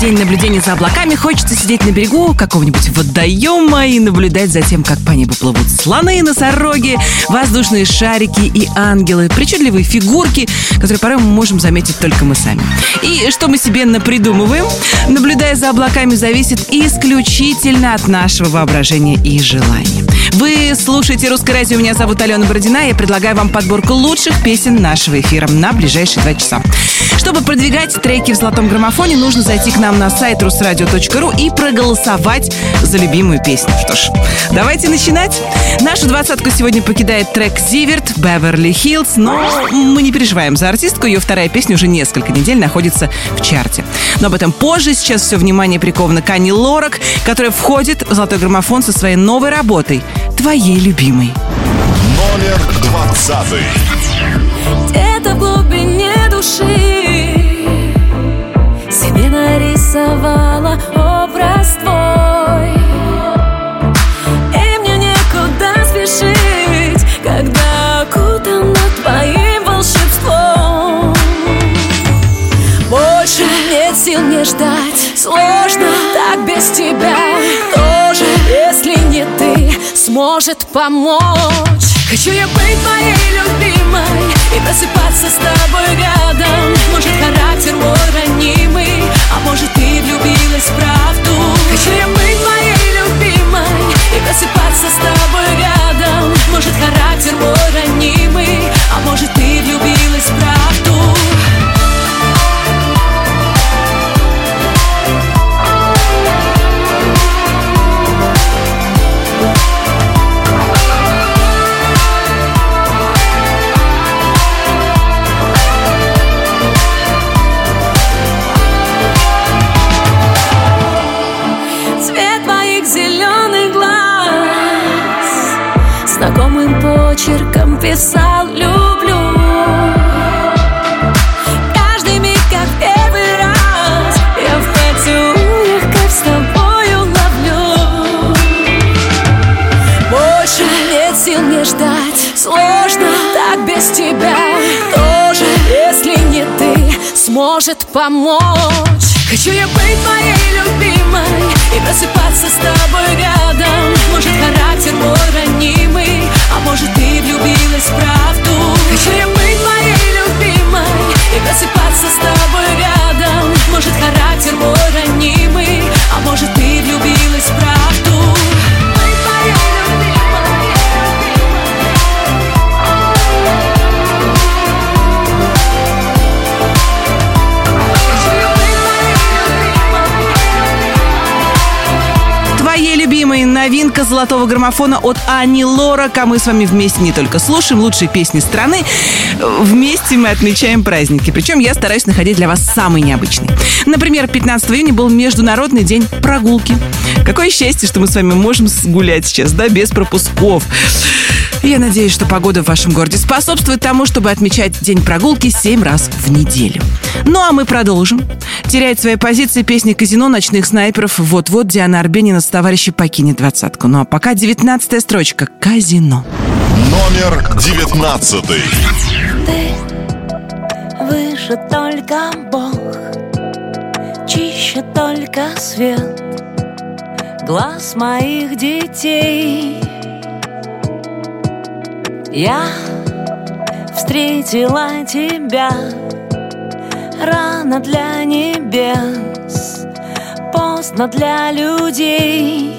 день наблюдения за облаками хочется сидеть на берегу какого-нибудь водоема и наблюдать за тем, как по небу плывут слоны, носороги, воздушные шарики и ангелы, причудливые фигурки, которые порой мы можем заметить только мы сами. И что мы себе напридумываем, наблюдая за облаками, зависит исключительно от нашего воображения и желания. Вы слушаете «Русское радио», меня зовут Алена Бородина, я предлагаю вам подборку лучших песен нашего эфира на ближайшие два часа. Чтобы продвигать треки в золотом граммофоне, нужно зайти к нам на сайт русрадио.ру и проголосовать за любимую песню. Что ж, давайте начинать. Нашу двадцатку сегодня покидает трек «Зиверт» «Беверли Хиллз», но мы не переживаем за артистку, ее вторая песня уже несколько недель находится в чарте. Но об этом позже, сейчас все внимание приковано к Ани Лорак, которая входит в золотой граммофон со своей новой работой «Твоей любимой». Номер двадцатый. Где-то в глубине души нарисовала образ твой. И мне некуда спешить Когда окутана твоим волшебством. Больше нет сил не ждать Сложно так без тебя Сможет помочь. Хочу я быть твоей любимой И просыпаться с тобой рядом. Может характер мой ранимый А может ты влюбилась в правду. Хочу я быть твоей любимой И просыпаться с тобой рядом. Может характер мой ранимый А может ты писал «люблю» Каждый миг, как первый раз Я в поцелуях, как с тобою ловлю. Больше нет сил не ждать Сложно так без тебя. Тоже, если не ты Сможет помочь Хочу я быть твоей любимой И просыпаться с тобой рядом. Может характер мой ранимый А может ты влюбилась в правду. Хочу я быть твоей любимой И просыпаться с тобой рядом. Может характер мой ранимый А может ты влюбилась в правду Любимой новинка золотого граммофона от Ани Лорак. А мы с вами вместе не только слушаем лучшие песни страны, вместе мы отмечаем праздники. Причем я стараюсь находить для вас самые необычные. Например, 15 июня был Международный день прогулки. Какое счастье, что мы с вами можем гулять сейчас, да, без пропусков. Я надеюсь, что погода в вашем городе способствует тому, чтобы отмечать день прогулки 7 раз в неделю. Ну а мы продолжим. Теряет свои позиции песня «Казино ночных снайперов». Вот-вот Диана Арбенина с товарищей покинет двадцатку. Ну а пока 19 строчка «Казино». Номер девятнадцатый. Ты выше только Бог, чище только свет глаз моих детей. Я встретила тебя рано для небес, поздно для людей.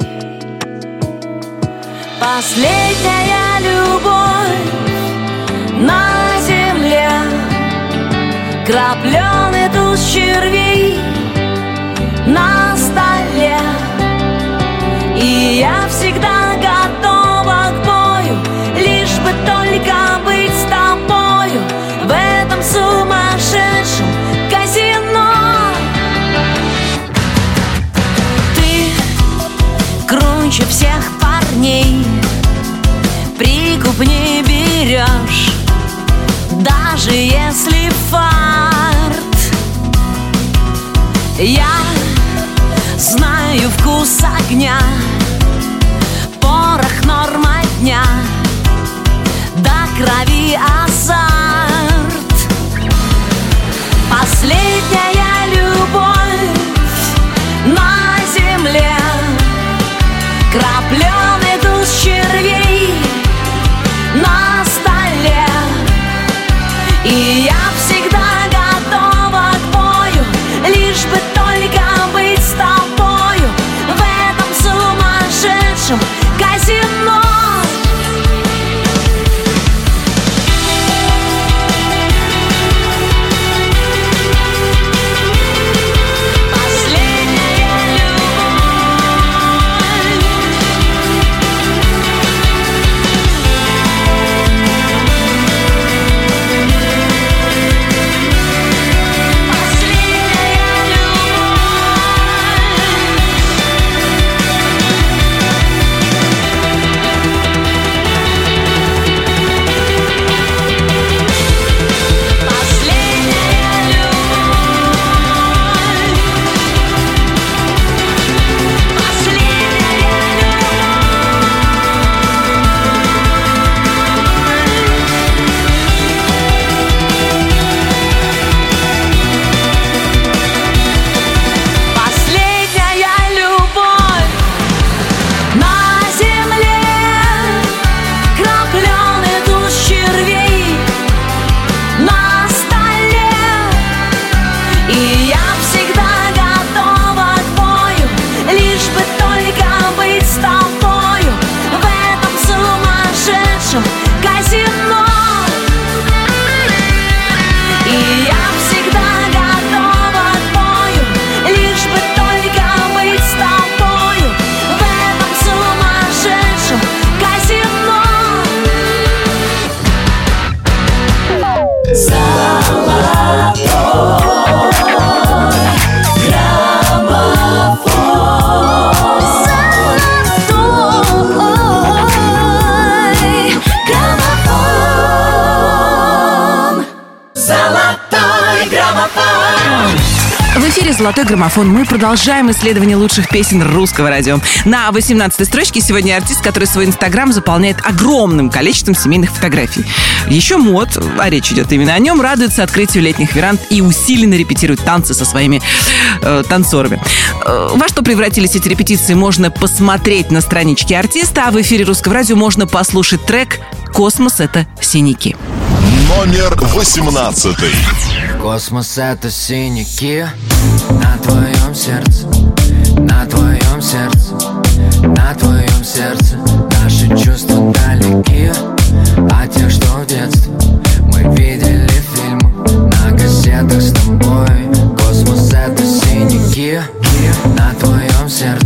Последняя любовь на земле Крапленый туз червей на столе И я всегда готова к бою Лишь бы только круче всех парней. Прикуп не берешь Даже если фарт. Я знаю вкус огня Порох норма дня До крови азарт. Последняя эфире «Золотой граммофон». Мы продолжаем исследование лучших песен русского радио. На 18-й строчке сегодня артист, который свой инстаграм заполняет огромным количеством семейных фотографий. Еще мод, а речь идет именно о нем, радуется открытию летних веранд и усиленно репетирует танцы со своими э, танцорами. Э, во что превратились эти репетиции, можно посмотреть на страничке артиста, а в эфире русского радио можно послушать трек «Космос — это синяки». Номер 18. Космос это синяки на твоем сердце, на твоем сердце, на твоем сердце. Наши чувства далеки от тех, что в детстве мы видели фильмы на кассетах с тобой. Космос это синяки на твоем сердце,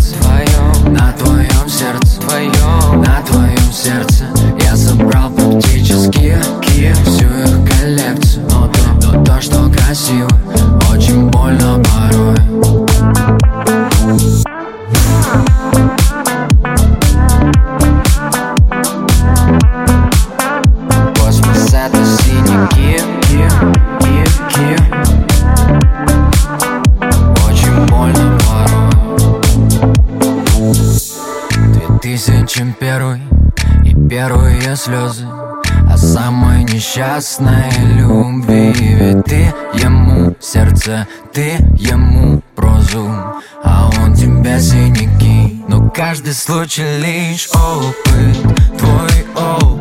и первые слезы О самой несчастной любви. Ведь ты ему сердце, ты ему прозу А он тебе синяки. Но каждый случай лишь опыт Твой опыт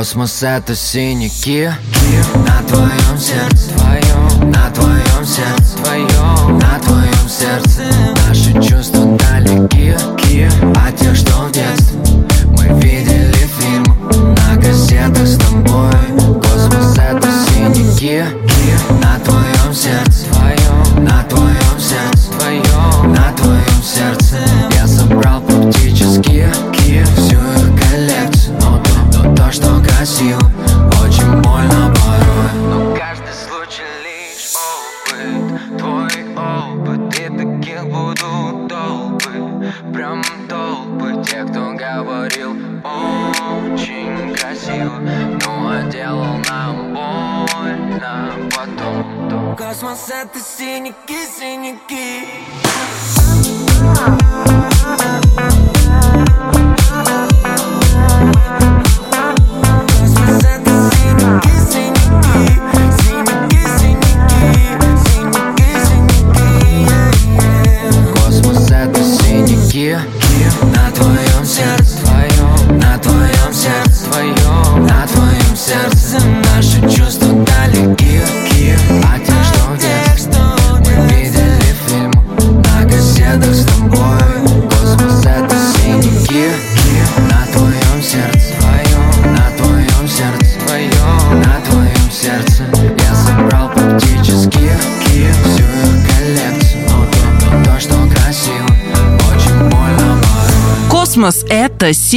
Космос это синяки. На твоем сердце. Твоем На твоем сердце. Твоем На твоем сердце. Наши чувства далеки. От тех, что в детстве. Мы видели фильм На кассетах с тобой. Космос это синяки. На твоем сердце. Твоем На твоем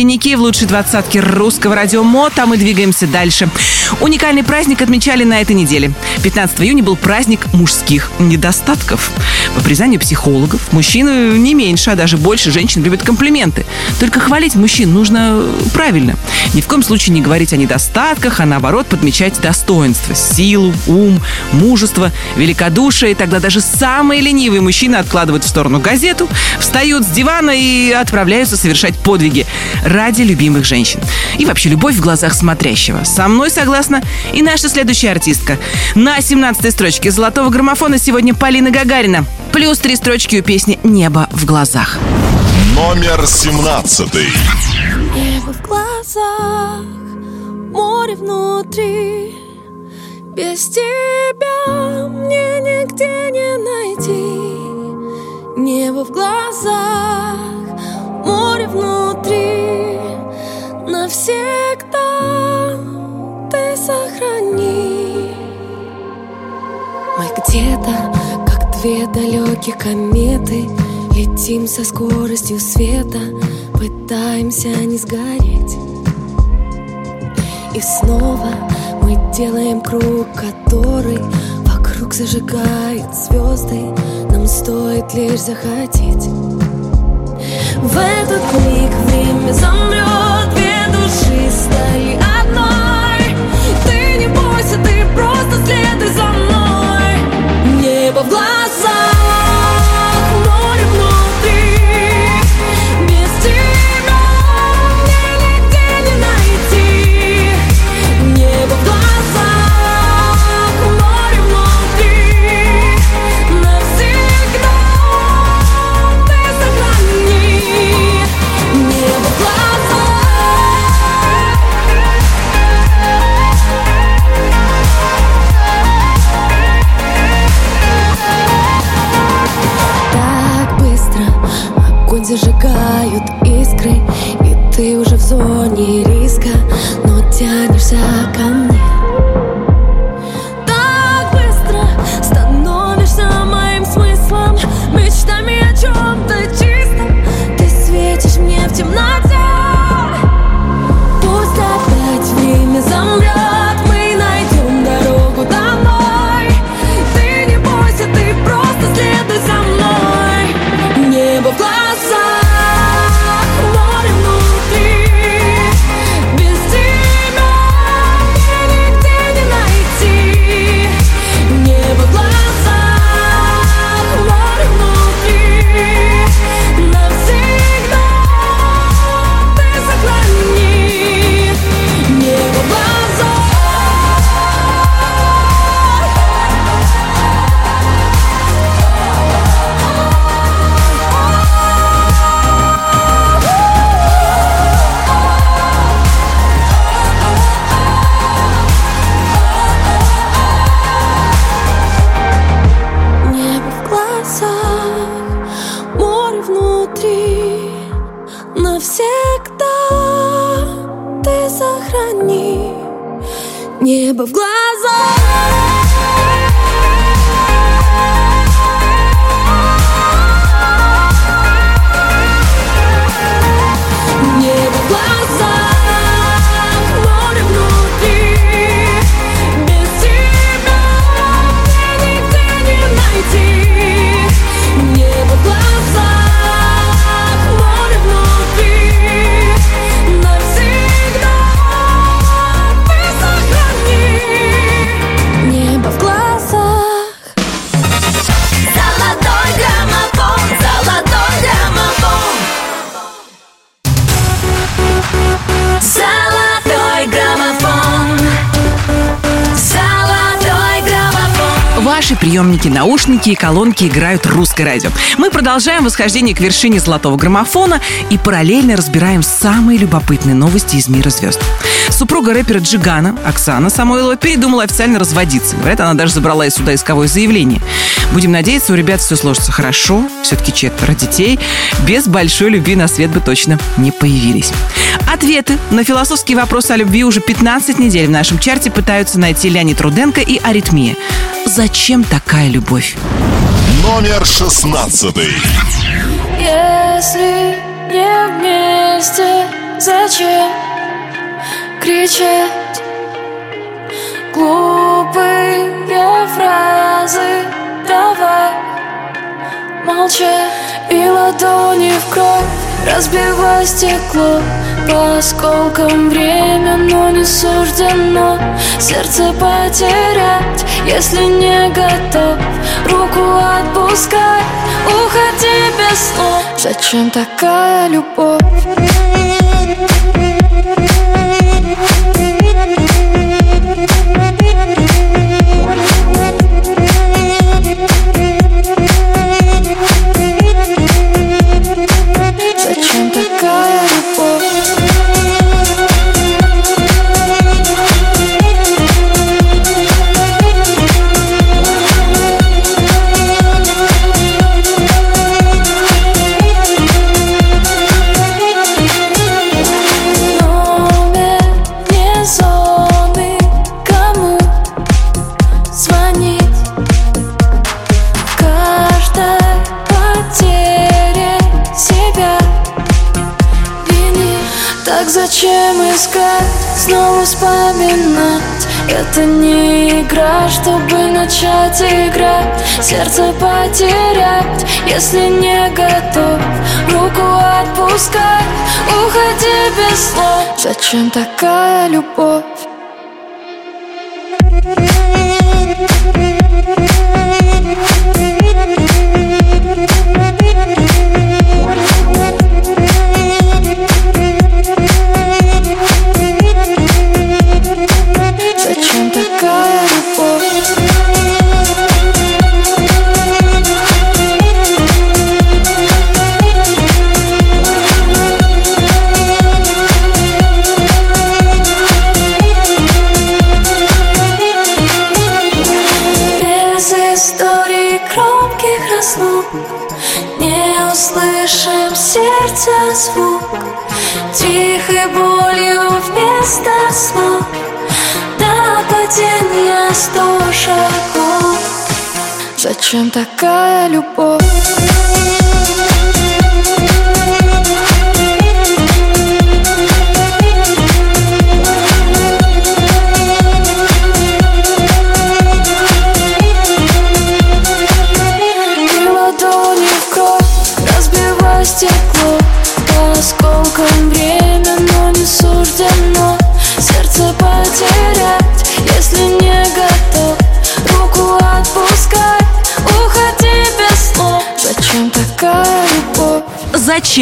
Синяки в лучшей двадцатке русского радио МОД, а мы двигаемся дальше. Уникальный праздник отмечали на этой неделе. 15 июня был праздник мужских недостатков. По признанию психологов, мужчины не меньше, а даже больше женщин любят комплименты. Только хвалить мужчин нужно правильно. Ни в коем случае не говорить о недостатках, а наоборот подмечать достоинства, силу, ум, мужество, великодушие. И тогда даже самые ленивые мужчины откладывают в сторону газету, встают с дивана и отправляются совершать подвиги ради любимых женщин. И вообще любовь в глазах смотрящего. Со мной согласна и наша следующая артистка. На 17-й строчке золотого граммофона сегодня Полина Гагарина. Плюс три строчки у песни «Небо в глазах». Номер семнадцатый. Небо в глазах, море внутри Без тебя мне нигде не найти Небо в глазах, море внутри Навсегда сохрани. Мы где-то, как две далекие кометы Летим со скоростью света Пытаемся не сгореть. И снова мы делаем круг, который Вокруг зажигает звезды. Нам стоит лишь захотеть. В этот миг время замрет Две души стали мной Небо в приемники, наушники и колонки играют русское радио. Мы продолжаем восхождение к вершине золотого граммофона и параллельно разбираем самые любопытные новости из мира звезд. Супруга рэпера Джигана, Оксана Самойлова, передумала официально разводиться. Говорят, она даже забрала из суда исковое заявление. Будем надеяться, у ребят все сложится хорошо. Все-таки четверо детей. Без большой любви на свет бы точно не появились. Ответы на философские вопросы о любви уже 15 недель в нашем чарте пытаются найти Леонид Руденко и Аритмия. Зачем такая любовь? Номер шестнадцатый. Если не вместе Зачем кричать Глупые фразы Давай молчать И ладони в кровь Разбивай стекло по осколкам время, но не суждено. Сердце потерять, если не готов. Руку отпускай, уходи без слов Зачем такая любовь? Вспоминать. Это не игра, чтобы начать играть. Сердце потерять, если не готов. Руку отпускать, уходи без слов Зачем такая любовь?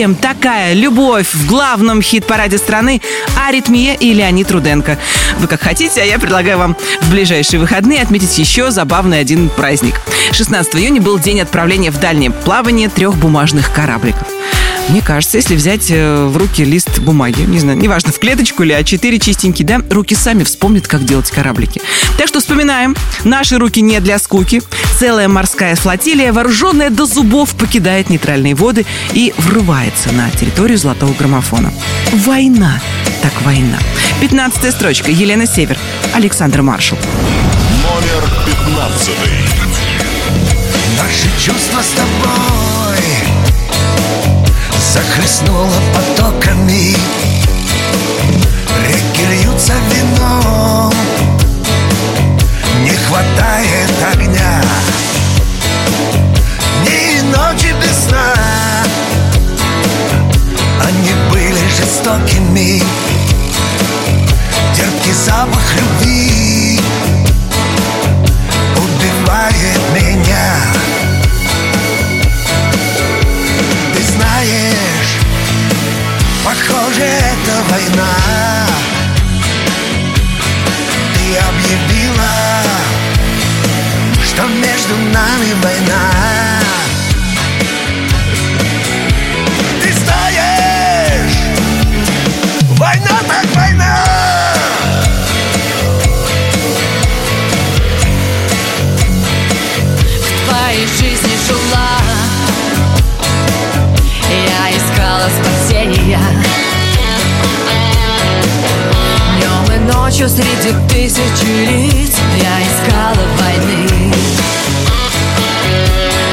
Зачем такая любовь в главном хит-параде страны «Аритмия» и Леонид Руденко? Вы как хотите, а я предлагаю вам в ближайшие выходные отметить еще забавный один праздник. 16 июня был день отправления в дальнее плавание трех бумажных корабликов. Мне кажется, если взять э, в руки лист бумаги, не знаю, неважно, в клеточку или А4 чистенький, да, руки сами вспомнят, как делать кораблики. Так что вспоминаем. Наши руки не для скуки. Целая морская флотилия, вооруженная до зубов, покидает нейтральные воды и врывается на территорию золотого граммофона. Война. Так война. Пятнадцатая строчка. Елена Север. Александр Маршал. Номер пятнадцатый. Наши чувства с тобой захлестнула потоками Реки льются вином Не хватает огня жестокими Терпкий запах любви. Убивает меня знаешь, похоже, это война Ты объявила, что между нами война еще среди тысячи лиц Я искала войны.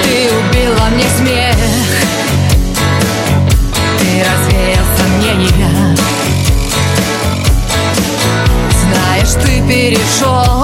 Ты убила мне смех. Ты развеял сомнения Знаешь, ты перешел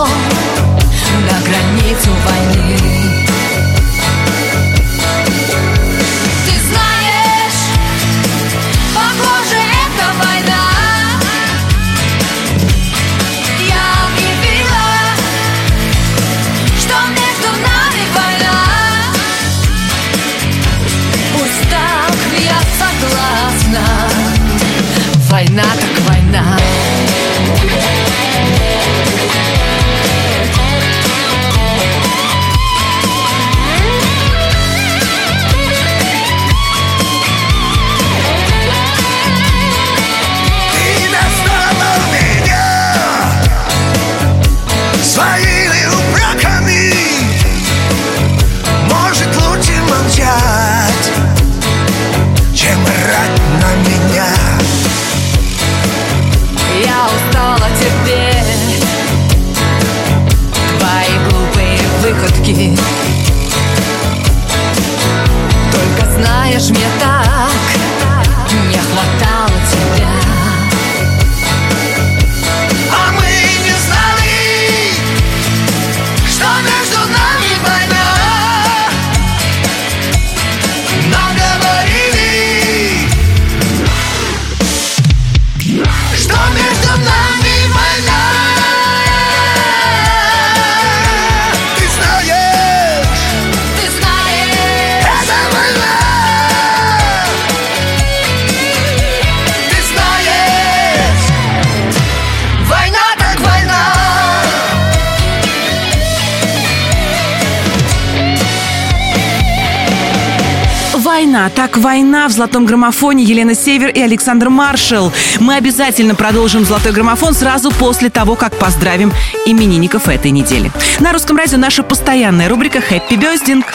Война, в золотом граммофоне Елена Север и Александр Маршал. Мы обязательно продолжим золотой граммофон сразу после того, как поздравим именинников этой недели. На русском радио наша постоянная рубрика «Хэппи Бездинг».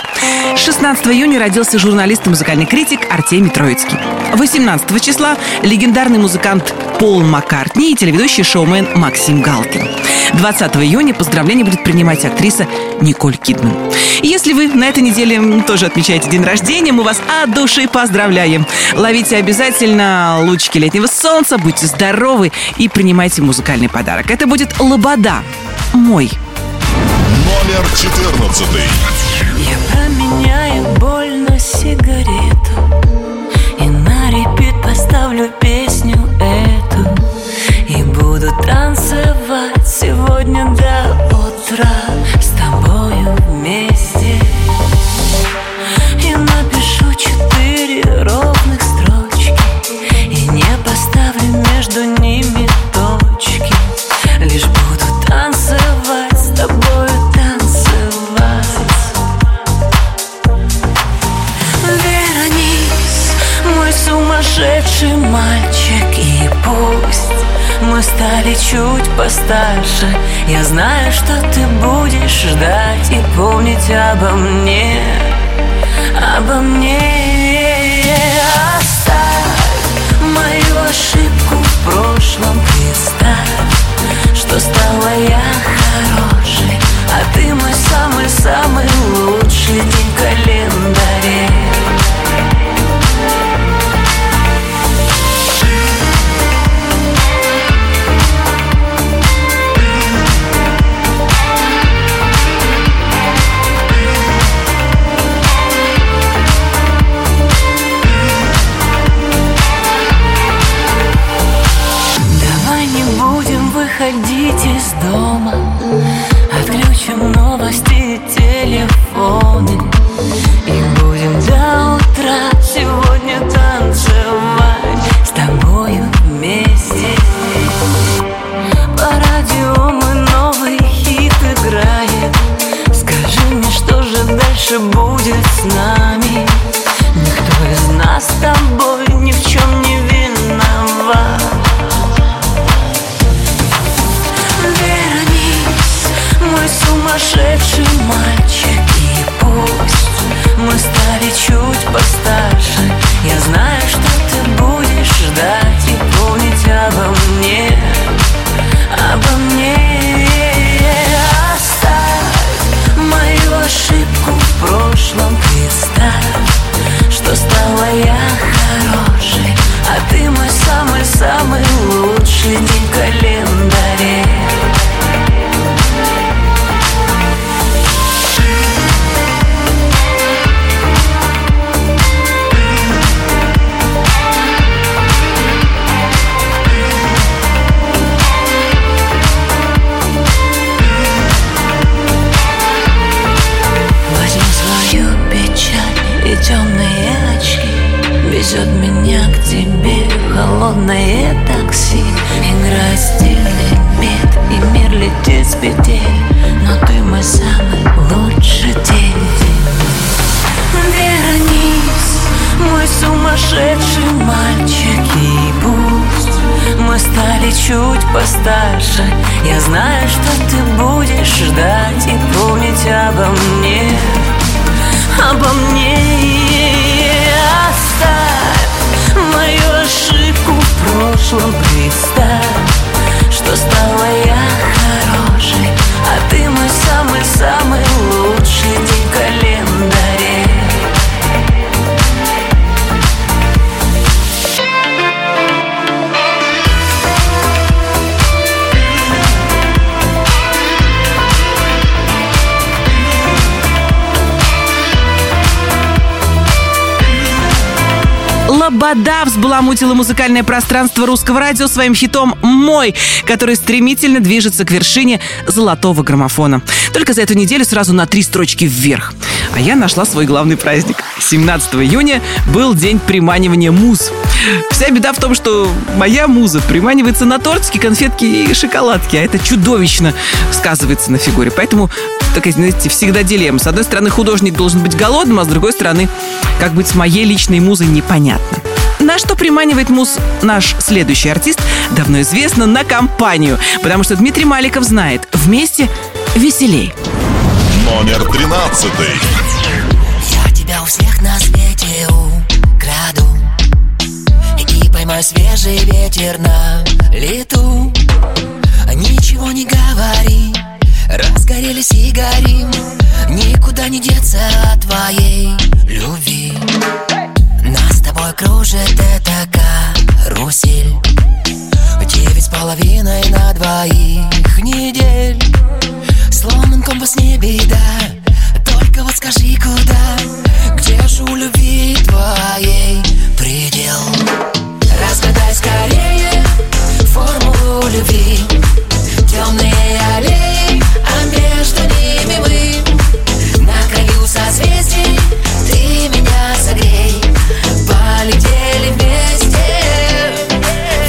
16 июня родился журналист и музыкальный критик Артемий Троицкий. 18 числа легендарный музыкант Пол Маккартни и телеведущий шоумен Максим Галкин. 20 июня поздравления будет принимать актриса Николь Кидман. Если вы на этой неделе тоже отмечаете день рождения, мы вас от души поздравляем. Ловите обязательно лучики летнего солнца, будьте здоровы и принимайте музыкальный подарок. Это будет «Лобода». Мой. Номер 14. Чуть постарше. Я знаю, что ты будешь ждать И помнить обо мне Обо мне. Оставь мою ошибку в прошлом Представь, что стала я хорошей постарше Я знаю, что ты будешь ждать и помнить обо мне. Обо мне. Оставь мою ошибку в прошлом Представь, Лобода взбаламутила музыкальное пространство русского радио своим хитом «Мой», который стремительно движется к вершине золотого граммофона. Только за эту неделю сразу на три строчки вверх. А я нашла свой главный праздник. 17 июня был день приманивания муз. Вся беда в том, что моя муза приманивается на тортики, конфетки и шоколадки, а это чудовищно сказывается на фигуре. Поэтому такая, знаете, всегда дилемма. С одной стороны, художник должен быть голодным, а с другой стороны, как быть с моей личной музой непонятно. На что приманивает муз наш следующий артист, давно известно, на компанию. Потому что Дмитрий Маликов знает, вместе веселей. Номер тринадцатый. Я тебя у всех Поймаю свежий ветер на лету. Ничего не говори, разгорелись и горим. Никуда не деться от твоей любви. Нас с тобой кружит эта карусель. Девять с половиной на двоих недель. Сломан компас не беда Только вот скажи куда? Где же у любви твоей предел Разгадай скорее формулу любви. Темные аллеи, а между ними мы. На краю созвездий ты меня согрей. Полетели вместе,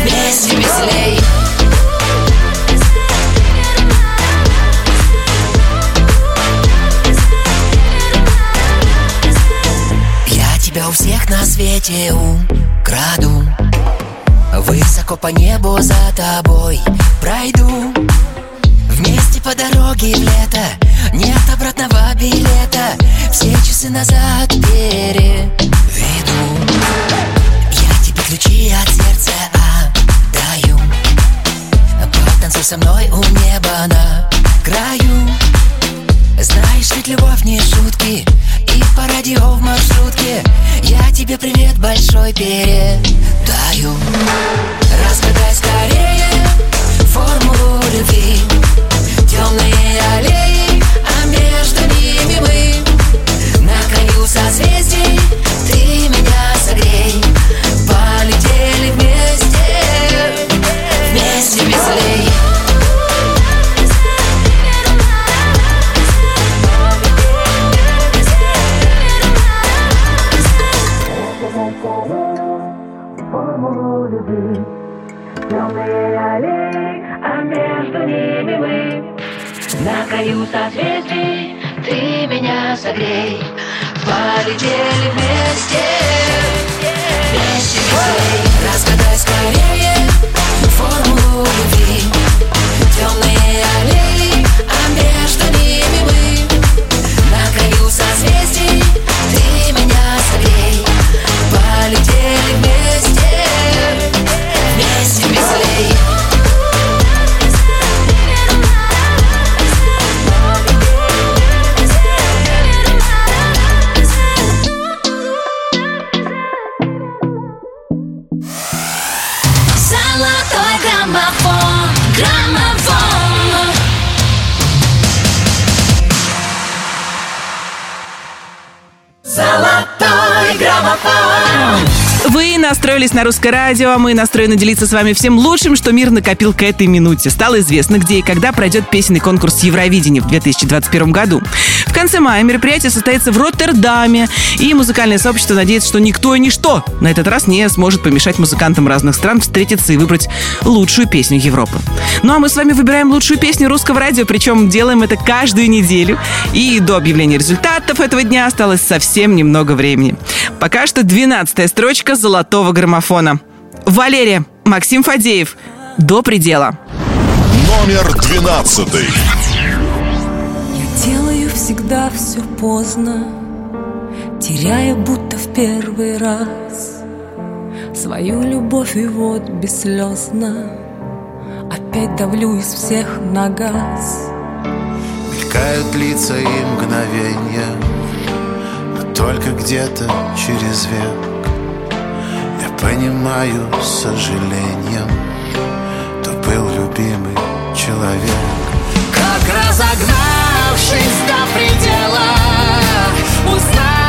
вместе веселей. Я тебя у всех на свете украду по небу за тобой пройду. Вместе по дороге в лето Нет обратного билета. Все часы назад переведу. Я тебе ключи от сердца отдаю. Потанцуй со мной у неба на краю знаешь, ведь любовь не шутки И по радио в маршрутке. Я тебе привет большой передаю. Разгадай скорее формулу любви. Темные аллеи, а между ними мы. На краю созвездий ты меня согрей. Полетели вместе, вместе веселей Краю созвездий ты меня согрей. Полетели вместе, вместе веселей Разгадай скорее. Формулу настроились на русское радио, а мы настроены делиться с вами всем лучшим, что мир накопил к этой минуте. Стало известно, где и когда пройдет песенный конкурс Евровидения в 2021 году. В конце мая мероприятие состоится в Роттердаме, и музыкальное сообщество надеется, что никто и ничто на этот раз не сможет помешать музыкантам разных стран встретиться и выбрать лучшую песню Европы. Ну а мы с вами выбираем лучшую песню русского радио, причем делаем это каждую неделю. И до объявления результатов этого дня осталось совсем немного времени. Пока что 12 строчка золотого граммофона. Валерия, Максим Фадеев. До предела. Номер двенадцатый. Я делаю всегда все поздно Теряя будто в первый раз Свою любовь и вот бесслезно Опять давлю из всех на газ Мелькают лица и мгновения Но только где-то через век. Я понимаю с сожалением То был любимый человек. Как разогнавшись до предела Узнать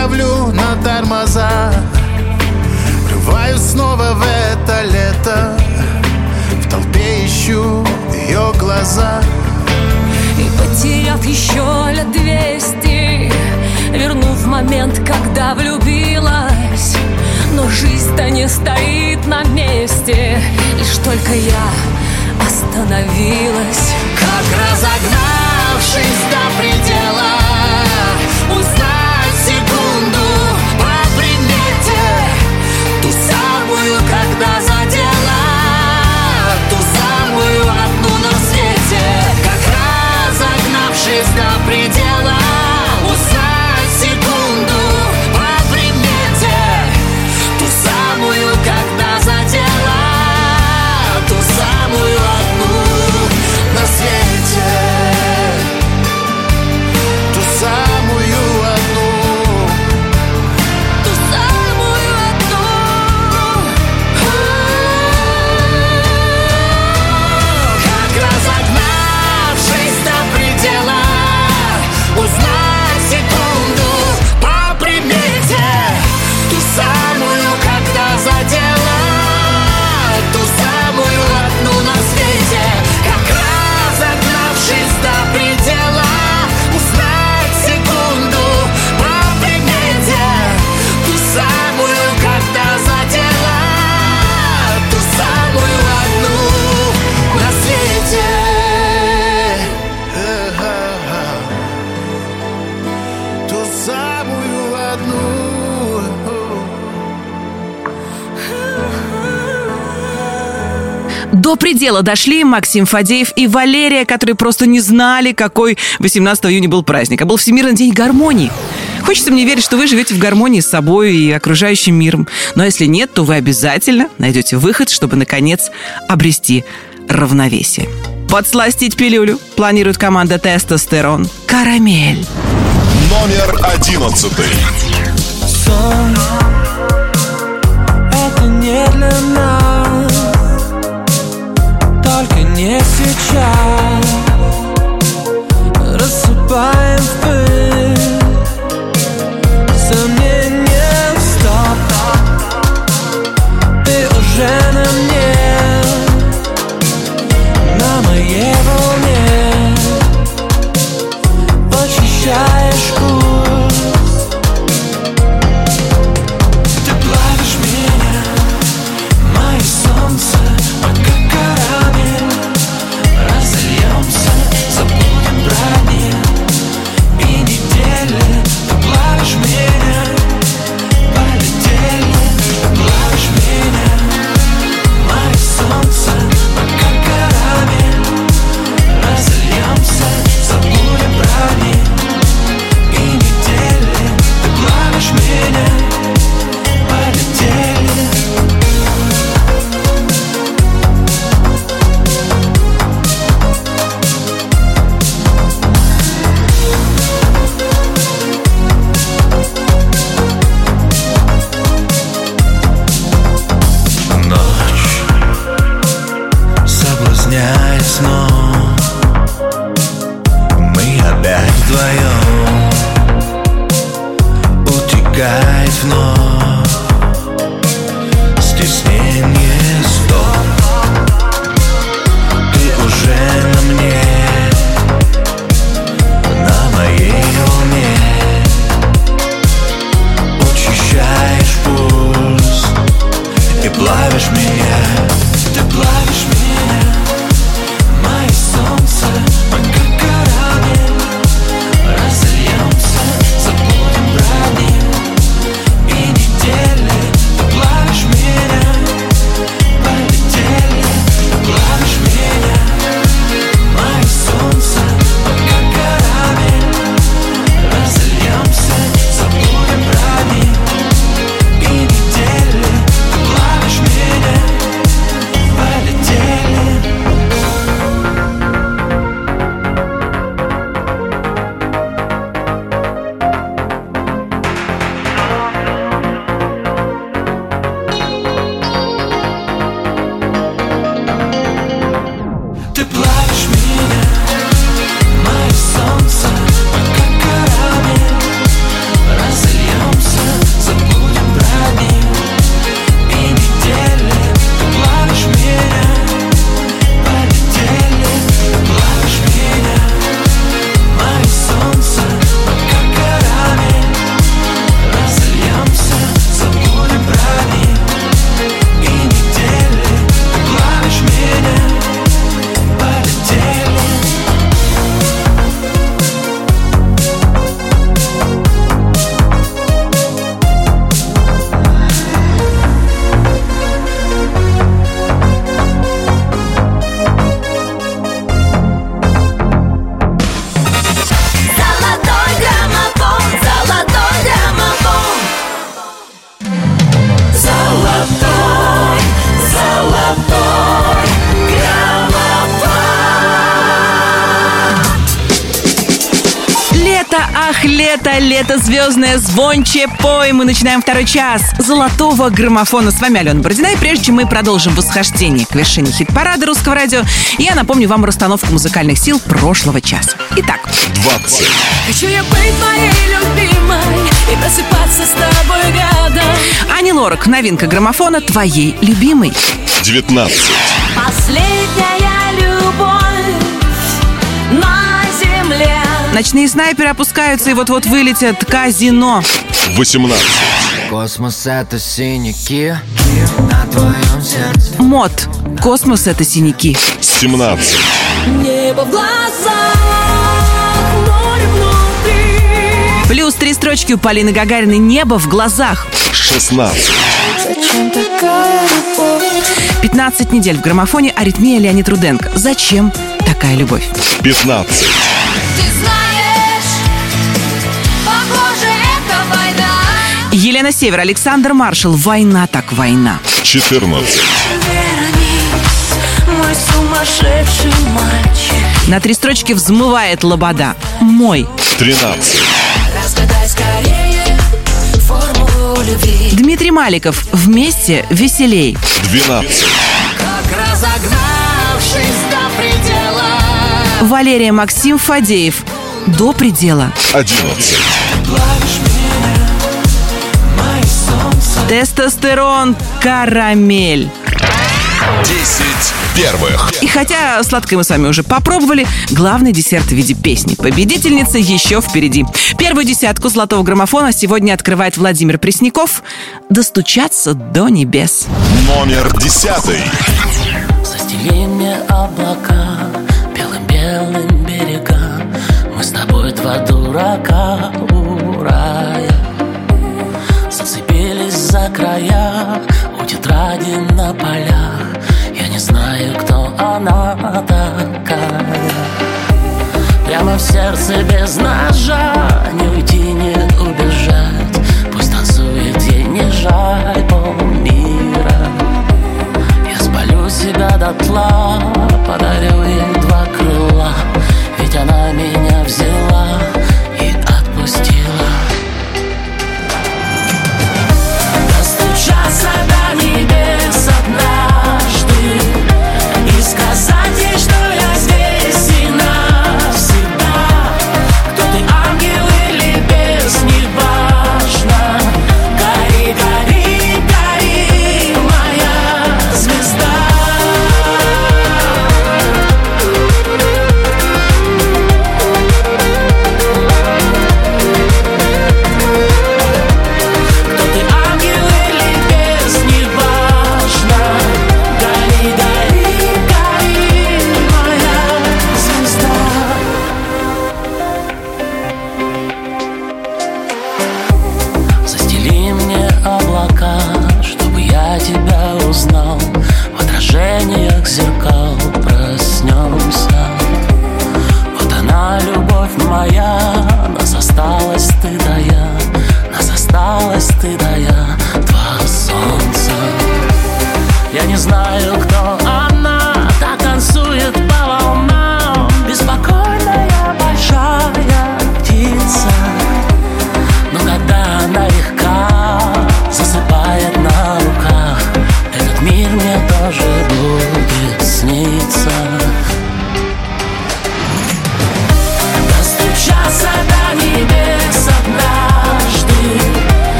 давлю на тормоза. Врываюсь снова в это лето. В толпе ищу ее глаза. И потеряв еще лет двести Вернув момент, когда влюбилась. Но жизнь-то не стоит на месте Лишь только я остановилась. Как разогнавшись до предела Предела дошли Максим Фадеев и Валерия, которые просто не знали, какой 18 июня был праздник, а был Всемирный день гармонии. Хочется мне верить, что вы живете в гармонии с собой и окружающим миром. Но если нет, то вы обязательно найдете выход, чтобы, наконец, обрести равновесие. Подсластить пилюлю планирует команда «Тестостерон». «Карамель». Номер одиннадцатый. Сон Лето, ах, лето, лето звездное, звонче, пой. Мы начинаем второй час золотого граммофона. С вами Алена Бородина. И прежде чем мы продолжим восхождение к вершине хит-парада русского радио, я напомню вам расстановку музыкальных сил прошлого часа. Итак, 20, Хочу я быть моей любимой И просыпаться с тобой рядом Ани Лорак, новинка граммофона твоей любимой. 19, Последняя любовь Ночные снайперы опускаются и вот-вот вылетят. Казино. 18, Космос это синяки на твоем сердце Мод. Космос — это синяки. 17, Небо в глазах, море внутри Плюс три строчки у Полины Гагариной «Небо в глазах». 16, Зачем такая любовь? 15 недель в граммофоне «Аритмия» Леонид Руденко. Зачем такая любовь? 15, Елена Север, Александр Маршал. «Война так война». 14, Вернись, мой сумасшедший мальчик На три строчки взмывает лобода. «Мой». 13, Разгадай скорее формулу любви Дмитрий Маликов. «Вместе веселей». 12, Как разогнавшись до предела Валерия Максим Фадеев. «До предела». 11, Тестостерон. Карамель. 10 первых. И хотя сладкое мы с вами уже попробовали, главный десерт в виде песни. Победительница еще впереди. Первую десятку золотого граммофона сегодня открывает Владимир Пресняков. Достучаться до небес. Номер 10, Застели мне облака белым-белым берегам Мы с тобой два дурака края у тетради на полях. Я не знаю, кто она такая. Прямо в сердце без ножа Не уйти, не убежать. Пусть танцует ей не жаль полмира я спалю себя дотла,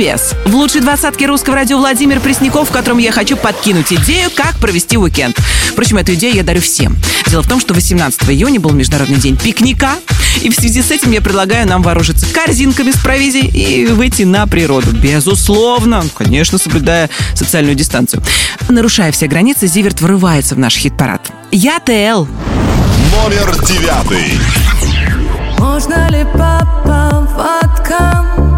Небес. В лучшей двадцатке русского радио Владимир Пресняков, в котором я хочу подкинуть идею, как провести уикенд. Впрочем, эту идею я дарю всем. Дело в том, что 18 июня был Международный день пикника, и в связи с этим я предлагаю нам вооружиться корзинками с провизией и выйти на природу. Безусловно, конечно, соблюдая социальную дистанцию. Нарушая все границы, Зиверт вырывается в наш хит-парад. Я ТЛ. Номер девятый. Можно ли по поводкам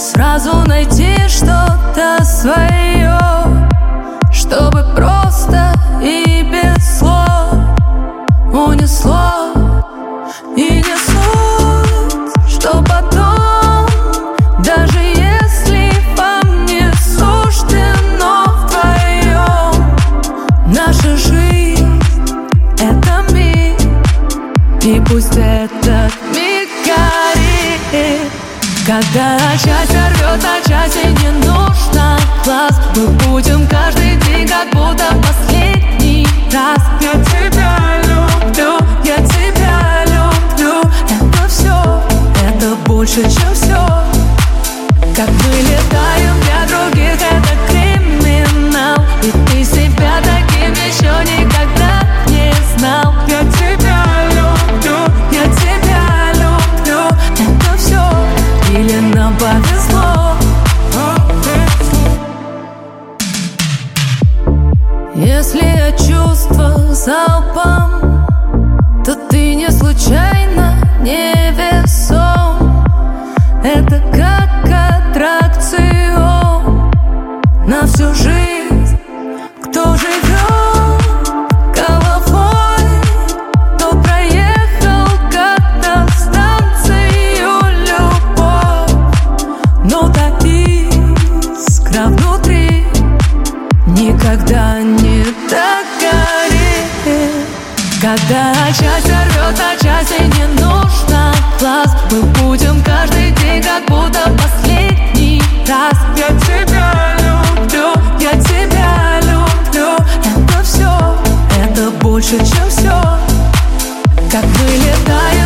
Сразу найти что-то свое Чтобы просто и без слов Унесло части, не нужно глаз. Мы будем каждый день, как будто последний раз. Я тебя люблю, я тебя люблю. Это все, это больше, чем все Как мы летаем залпом То ты не случайно не весом Это как аттракцион На всю жизнь Мы будем каждый день, как будто последний раз. Я тебя люблю, я тебя люблю. Это все, это больше, чем все Как мы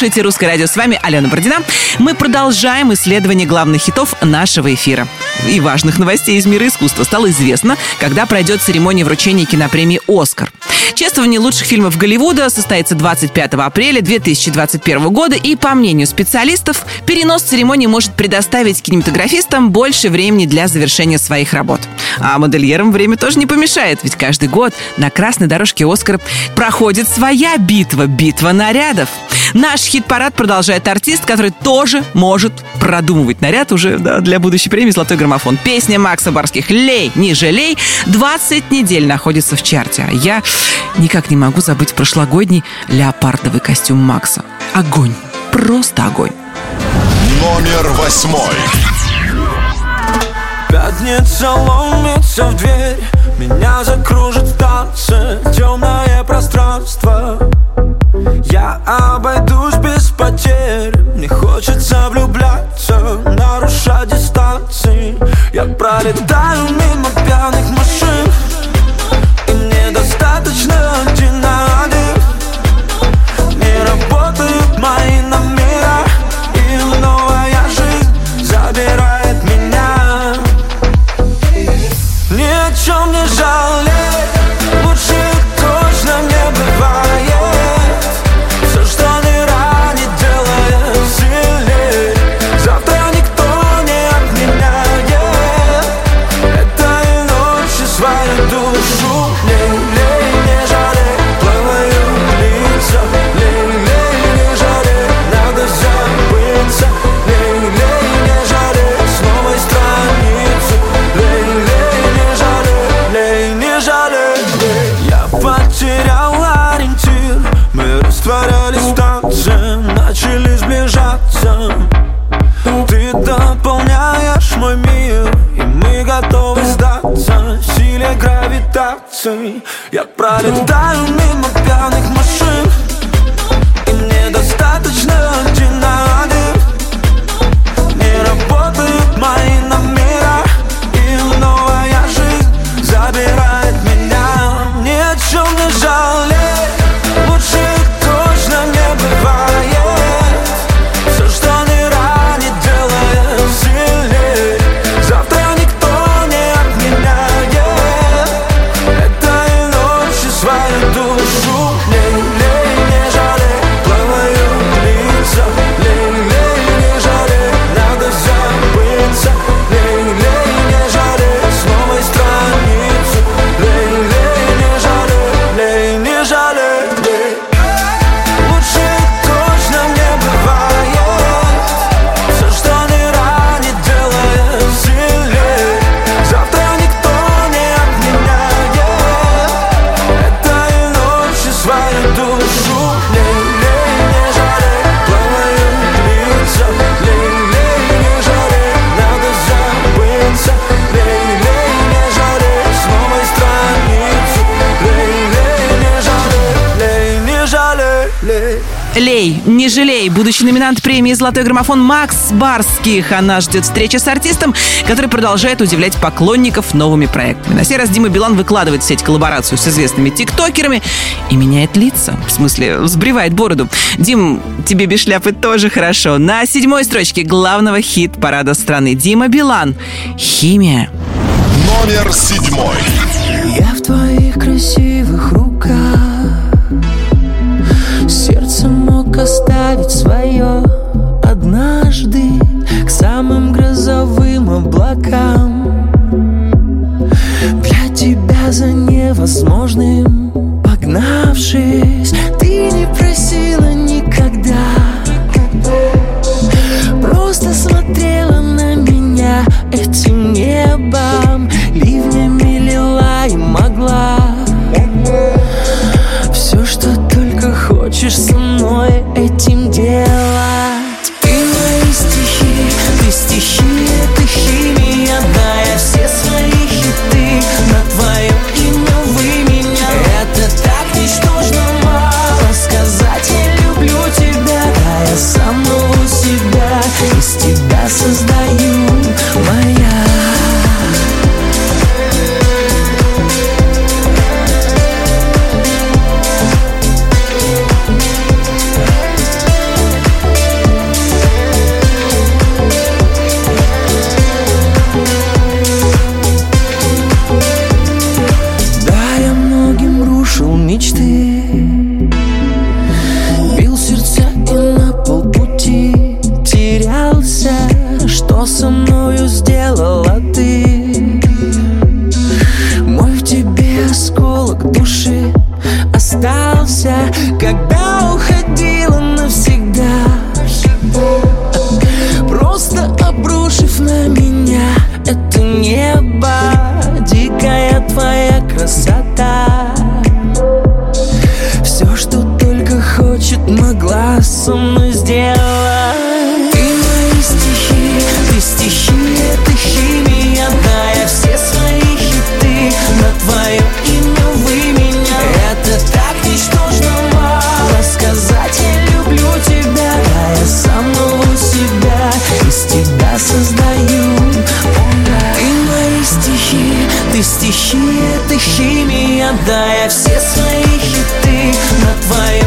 слушаете «Русское радио». С вами Алена Бородина. Мы продолжаем исследование главных хитов нашего эфира. И важных новостей из мира искусства стало известно, когда пройдет церемония вручения кинопремии «Оскар». Чествование лучших фильмов Голливуда состоится 25 апреля 2021 года, и, по мнению специалистов, перенос церемонии может предоставить кинематографистам больше времени для завершения своих работ. А модельерам время тоже не помешает, ведь каждый год на красной дорожке «Оскар» проходит своя битва, битва нарядов. Наш хит-парад продолжает артист, который тоже может продумывать наряд уже да, для будущей премии «Золотой граммофон». Песня Макса Барских «Лей, не жалей» 20 недель находится в чарте. А я никак не могу забыть прошлогодний леопардовый костюм Макса. Огонь. Просто огонь. Номер восьмой. Пятница ломится в дверь Меня закружит в танце Темное пространство. Я обойдусь без потерь Мне хочется влюбляться Нарушать дистанции. Я пролетаю мимо пьяных машин И мне достаточно один на один Не работают мои премии «Золотой граммофон» Макс Барских. Она ждет встречи с артистом, который продолжает удивлять поклонников новыми проектами. На сей раз Дима Билан выкладывает в сеть коллаборацию с известными тиктокерами и меняет лица. В смысле, взбривает бороду. Дим, тебе без шляпы тоже хорошо. На седьмой строчке главного хит-парада страны Дима Билан. «Химия». Номер седьмой. Я в твоих красивых руках Сердце мог оставить свое однажды К самым грозовым облакам. Для тебя за невозможным погнавшись Ты не просила никогда. Просто смотрела на меня этим небом ты стихи, это химия Да, я все свои хиты. На твое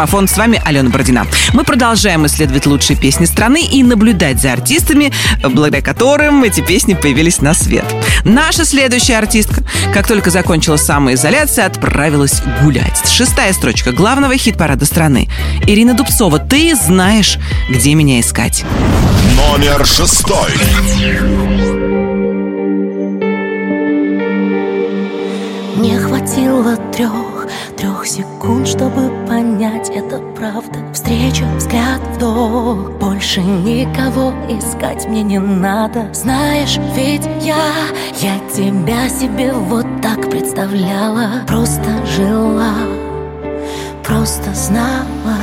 граммофон». С вами Алена Бородина. Мы продолжаем исследовать лучшие песни страны и наблюдать за артистами, благодаря которым эти песни появились на свет. Наша следующая артистка, как только закончилась самоизоляция, отправилась гулять. Шестая строчка главного хит-парада страны. Ирина Дубцова, ты знаешь, где меня искать. Номер шестой. Не хватило трех секунд, чтобы понять, это правда. Встреча, взгляд, вдох Больше никого искать мне не надо. Знаешь, ведь я, я тебя себе вот так представляла. Просто жила, просто знала.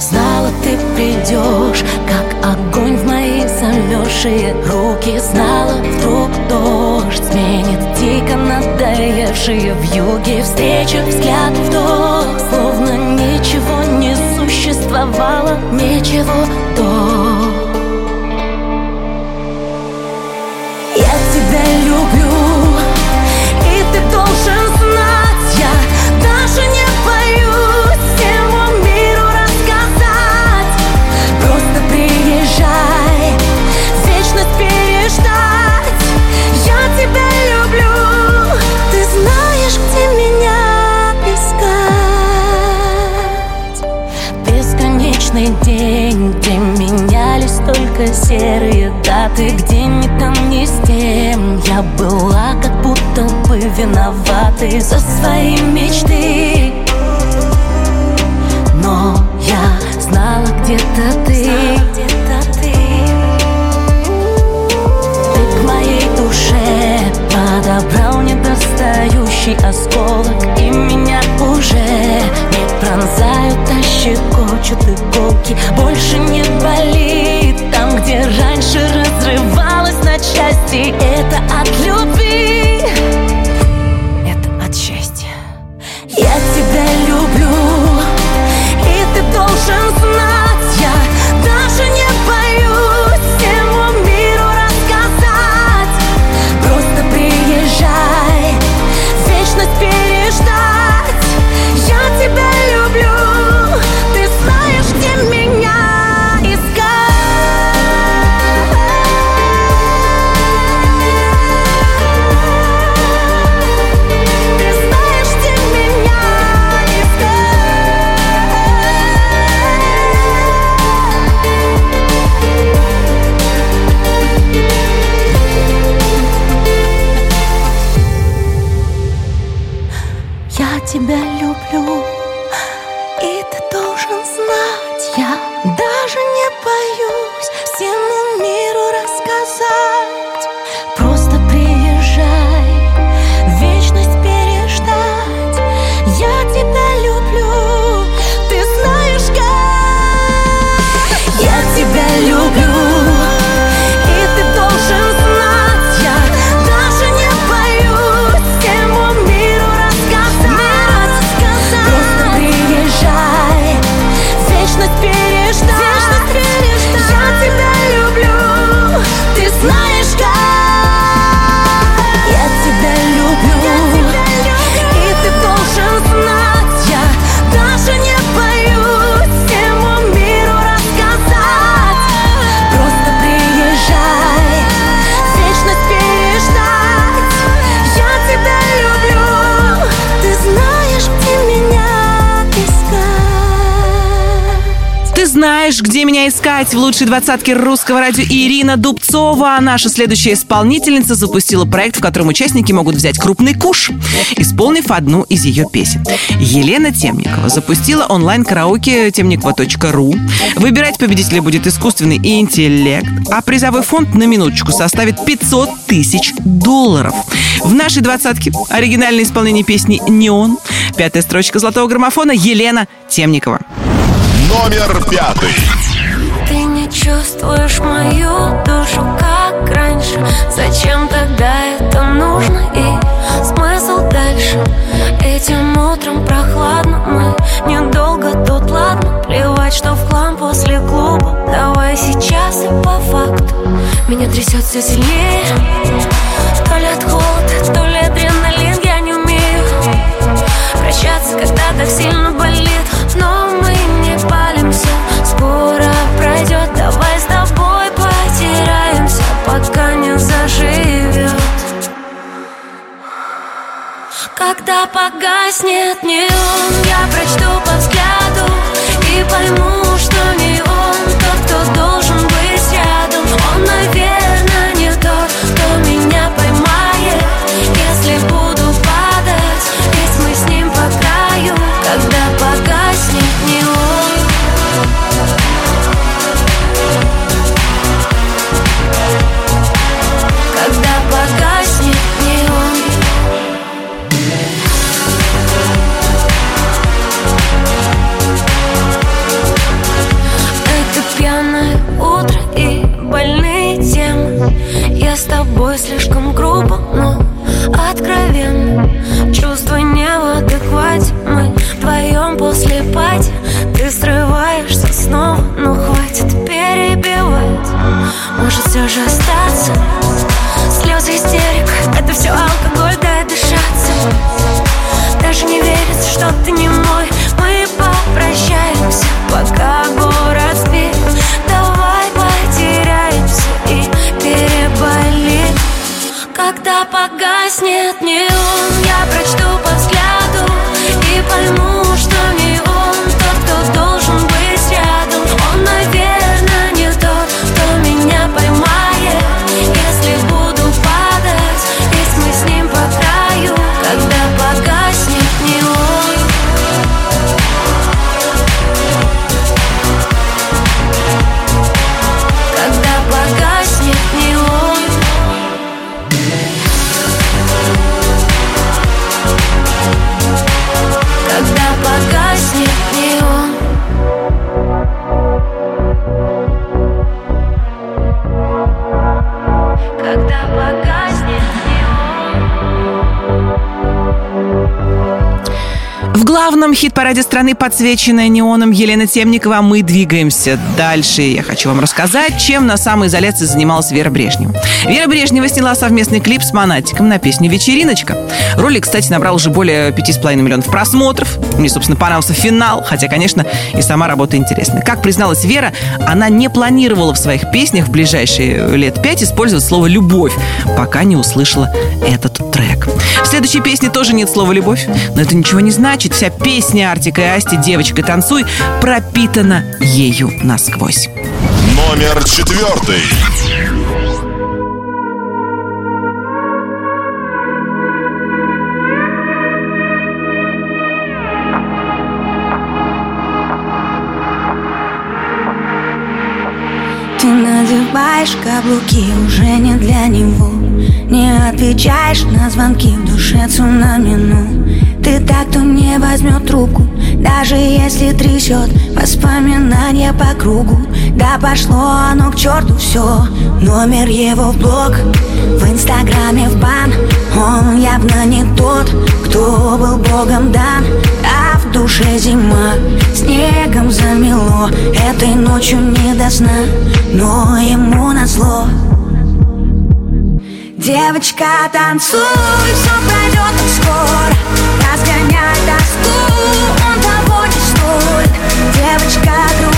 Знала, ты придешь, как огонь в мои замерзшие руки. Знала, вдруг дождь сменит дико надоевшие в юге Встреча, взгляд, вдох, словно ничего не существовало Ничего до даты Где ни там, ни с тем Я была как будто бы виноватой за свои мечты. Но я знала где-то ты. Ты к моей душе подобрал недостающий осколок И меня уже не пронзают, а щекочут иголки. Больше не болит где раньше разрывалась на части Это от любви, знаешь, где меня искать в лучшей двадцатке русского радио Ирина Дубцова. Наша следующая исполнительница запустила проект, в котором участники могут взять крупный куш, исполнив одну из ее песен. Елена Темникова запустила онлайн-караоке темникова.ру. Выбирать победителя будет искусственный интеллект, а призовой фонд на минуточку составит 500 тысяч долларов. В нашей двадцатке оригинальное исполнение песни «Неон». Пятая строчка золотого граммофона Елена Темникова. Номер пятый. Ты не чувствуешь мою душу, как раньше. Зачем тогда это нужно и смысл дальше? Этим утром прохладно, мы недолго тут, ладно. Плевать, что в хлам после клуба. Давай сейчас и по факту. Меня трясет все сильнее. То ли от холода, то ли адреналин Я не умею прощаться, когда так сильно болит. Но мы не палимся, скоро пройдет. Давай с тобой потеряемся, пока не заживет. Когда погаснет неон, я прочту по взгляду И пойму, что не он все же остаться. Слезы истерик Это все алкоголь, дай дышаться. Даже не верится, что ты не мой. Мы попрощаемся, пока город спит. Давай потеряемся и переболим Когда погаснет неон Я прочту главном хит-параде страны, подсвеченная неоном Елена Темникова, мы двигаемся дальше. Я хочу вам рассказать, чем на самоизоляции занималась Вера Брежнева. Вера Брежнева сняла совместный клип с Монатиком на песню «Вечериночка». Ролик, кстати, набрал уже более 5,5 миллионов просмотров. Мне, собственно, понравился финал, хотя, конечно, и сама работа интересная. Как призналась Вера, она не планировала в своих песнях в ближайшие лет пять использовать слово «любовь», пока не услышала этот трек. В следующей песне тоже нет слова «любовь», но это ничего не значит. Вся песня Артика и Асти «Девочка, танцуй» пропитана ею насквозь. Номер четвертый. Надеваешь каблуки уже не для него. Не отвечаешь на звонки в душе цунами, ну Ты так, кто не возьмет трубку Даже если трясет воспоминания по кругу. Да пошло оно к черту все Номер его в блог В инстаграме в бан. Он явно не тот, кто был богом дан. А душе зима Снегом замело Этой ночью не до сна Но ему назло Девочка, танцуй, все пройдет скоро Разгоняй тоску, он того не стоит Девочка, кружи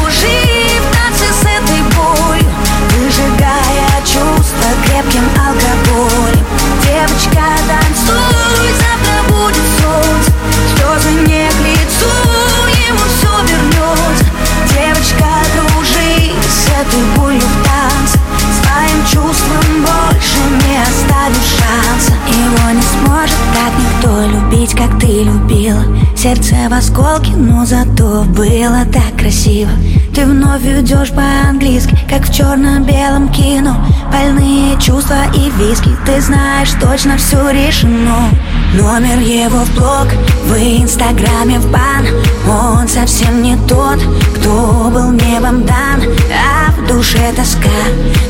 Сердце в осколке, но зато было так красиво. Ты вновь идешь по-английски, как в черно-белом кино. Больные чувства и виски, ты знаешь точно все решено. Номер его в блог, в инстаграме в бан. Он совсем не тот, кто был небом дан. А в душе тоска,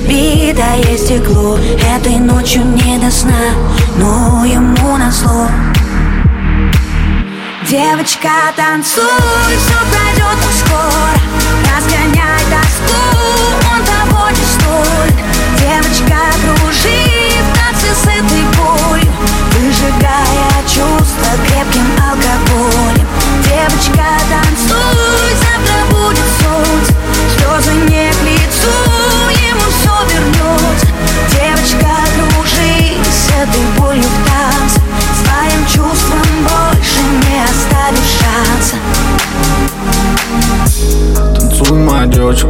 битое стекло. Этой ночью не до сна, но ему на назло Девочка, танцуй, все пройдет так скоро Разгоняй тоску, он того не стоит Девочка, кружи в танце с этой болью Выжигая чувства крепким алкоголем. Девочка, танцуй, завтра будет солнце Слезы не к лицу, ему все вернется Девочка, кружи с этой болью в танце Танцуй, моя девочка,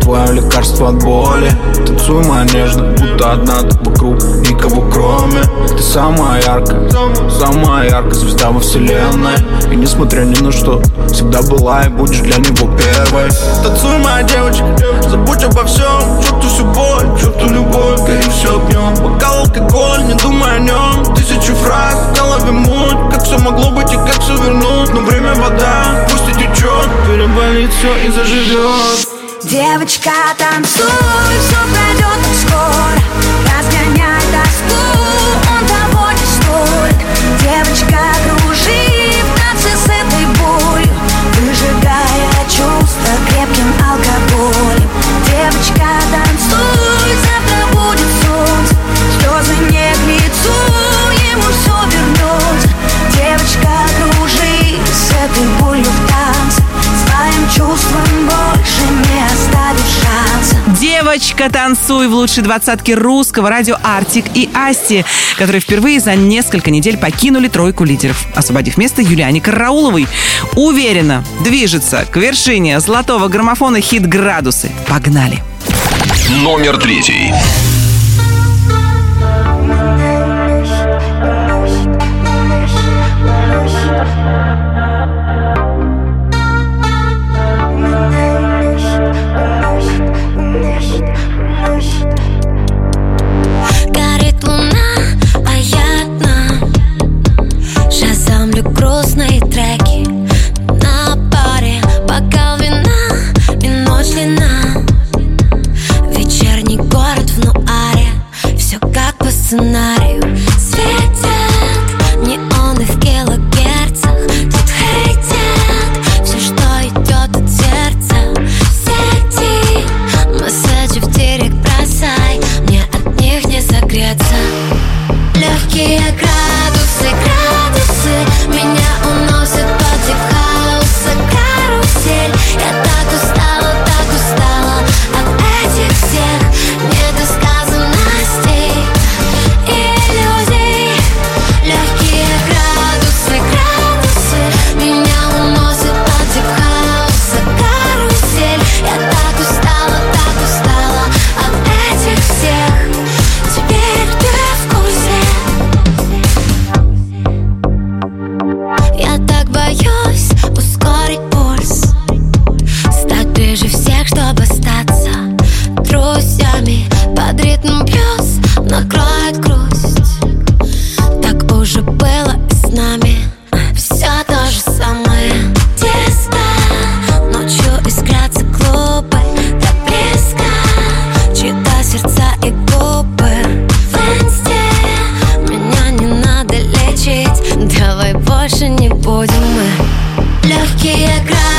твое лекарство от боли. Танцуй, моя нежная, будто одна ты вокруг, никого кроме. Ты самая яркая, самая яркая звезда во вселенной. И несмотря ни на что, всегда была и будешь для него первой. Танцуй, моя девочка, забудь обо всем Чувствуй всю боль, чувствуй любовь, гори все огнем Бокал алкоголь, не думай о нем Тысячи фраз, в голове муть. Как все могло быть и как все вернуть? Но время вода, пусть и течет Переболит все и заживет Девочка, танцуй, все пройдет скоро Разгоняй тоску, он того не стоит. Девочка, Девочка, танцуй в лучшей двадцатке русского радио Артик и Асти, которые впервые за несколько недель покинули тройку лидеров, освободив место Юлиане Карауловой. Уверенно движется к вершине золотого граммофона хит «Градусы». Погнали! Номер третий. Больше не будем мы. Легкие градусы,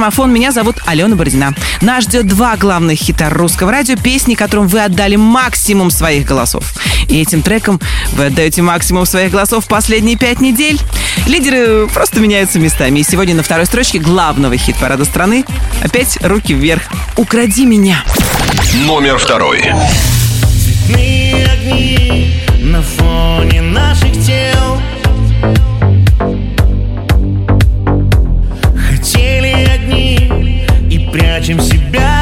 граммофон». Меня зовут Алена Бородина. Нас ждет два главных хита русского радио, песни, которым вы отдали максимум своих голосов. И этим треком вы отдаете максимум своих голосов последние пять недель. Лидеры просто меняются местами. И сегодня на второй строчке главного хит-парада страны опять руки вверх. «Укради меня». Номер второй. Цветные огни на фоне наших тел прячем себя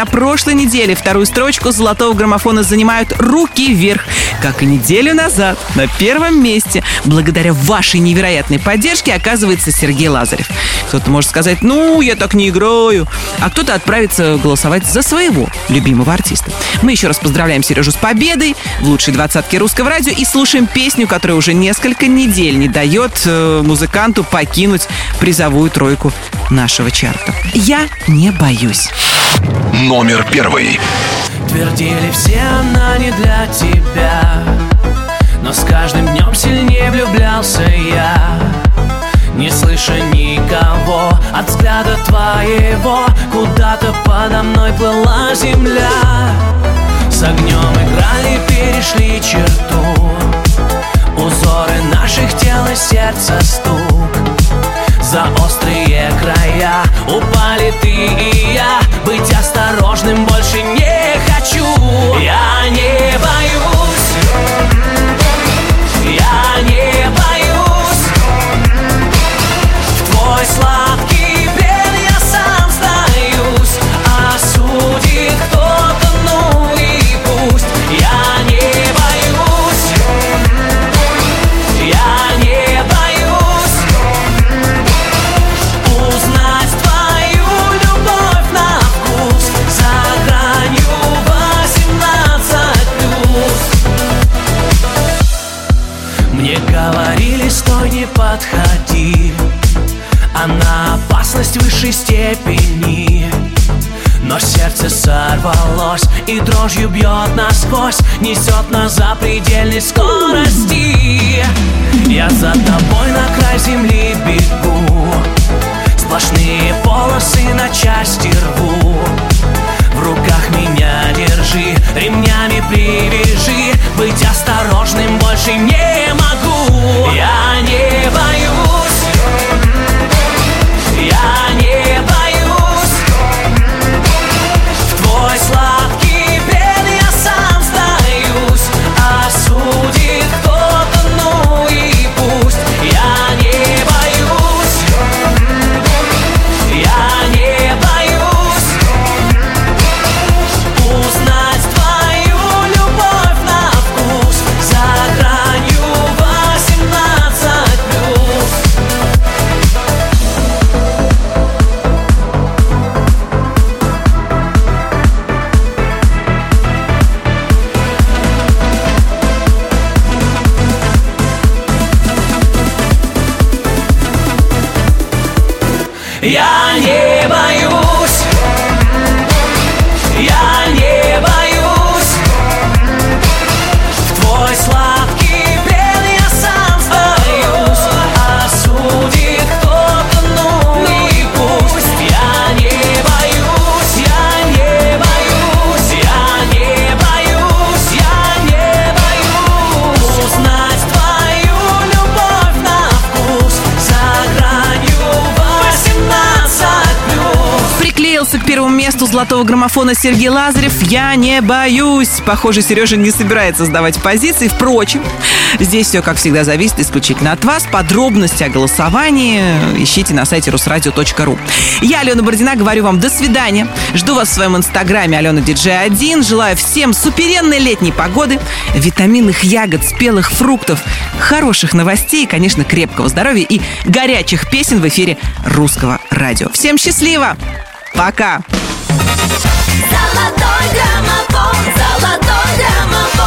на прошлой неделе. Вторую строчку золотого граммофона занимают «Руки вверх», как и неделю назад. На первом месте, благодаря вашей невероятной поддержке, оказывается Сергей Лазарев. Кто-то может сказать, ну, я так не играю. А кто-то отправится голосовать за своего любимого артиста. Мы еще раз поздравляем Сережу с победой в лучшей двадцатке русского радио и слушаем песню, которая уже несколько недель не дает э, музыканту покинуть призовую тройку нашего чарта. Я не боюсь. Номер первый. Твердили все, она не для тебя Но с каждым днем сильнее влюблялся я Не слыша никого от взгляда твоего Куда-то подо мной плыла земля С огнем играли, перешли черту Узоры наших тел и сердца стук За острые края. Упали ты и я Быть осторожным больше не хочу. Я не боюсь опасность высшей степени. Но сердце сорвалось и дрожью бьет насквозь Несет на запредельной скорости. Я за тобой на край земли бегу Сплошные полосы на части рву. В руках меня держи, ремнями привяжи Быть осторожным больше не могу. Я не боюсь золотого граммофона Сергей Лазарев «Я не боюсь». Похоже, Сережа не собирается сдавать позиции. Впрочем, здесь все, как всегда, зависит исключительно от вас. Подробности о голосовании ищите на сайте русрадио.ру. Я, Алена Бородина, говорю вам до свидания. Жду вас в своем инстаграме Алена Диджей 1. Желаю всем суперенной летней погоды, витаминных ягод, спелых фруктов, хороших новостей, конечно, крепкого здоровья и горячих песен в эфире русского радио. Всем счастливо! Пока! Золотой граммофон, золотой граммофон